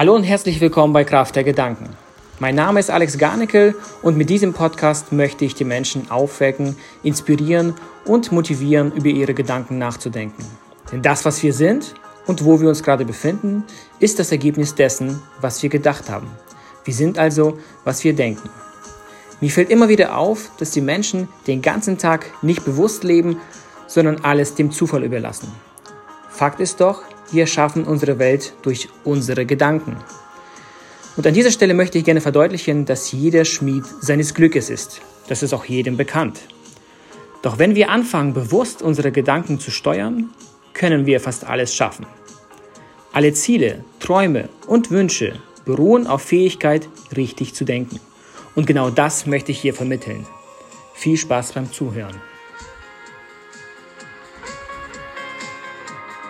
Hallo und herzlich willkommen bei Kraft der Gedanken. Mein Name ist Alex Garnickel und mit diesem Podcast möchte ich die Menschen aufwecken, inspirieren und motivieren, über ihre Gedanken nachzudenken. Denn das, was wir sind und wo wir uns gerade befinden, ist das Ergebnis dessen, was wir gedacht haben. Wir sind also, was wir denken. Mir fällt immer wieder auf, dass die Menschen den ganzen Tag nicht bewusst leben, sondern alles dem Zufall überlassen. Fakt ist doch, wir schaffen unsere Welt durch unsere Gedanken. Und an dieser Stelle möchte ich gerne verdeutlichen, dass jeder Schmied seines Glückes ist. Das ist auch jedem bekannt. Doch wenn wir anfangen, bewusst unsere Gedanken zu steuern, können wir fast alles schaffen. Alle Ziele, Träume und Wünsche beruhen auf Fähigkeit, richtig zu denken. Und genau das möchte ich hier vermitteln. Viel Spaß beim Zuhören.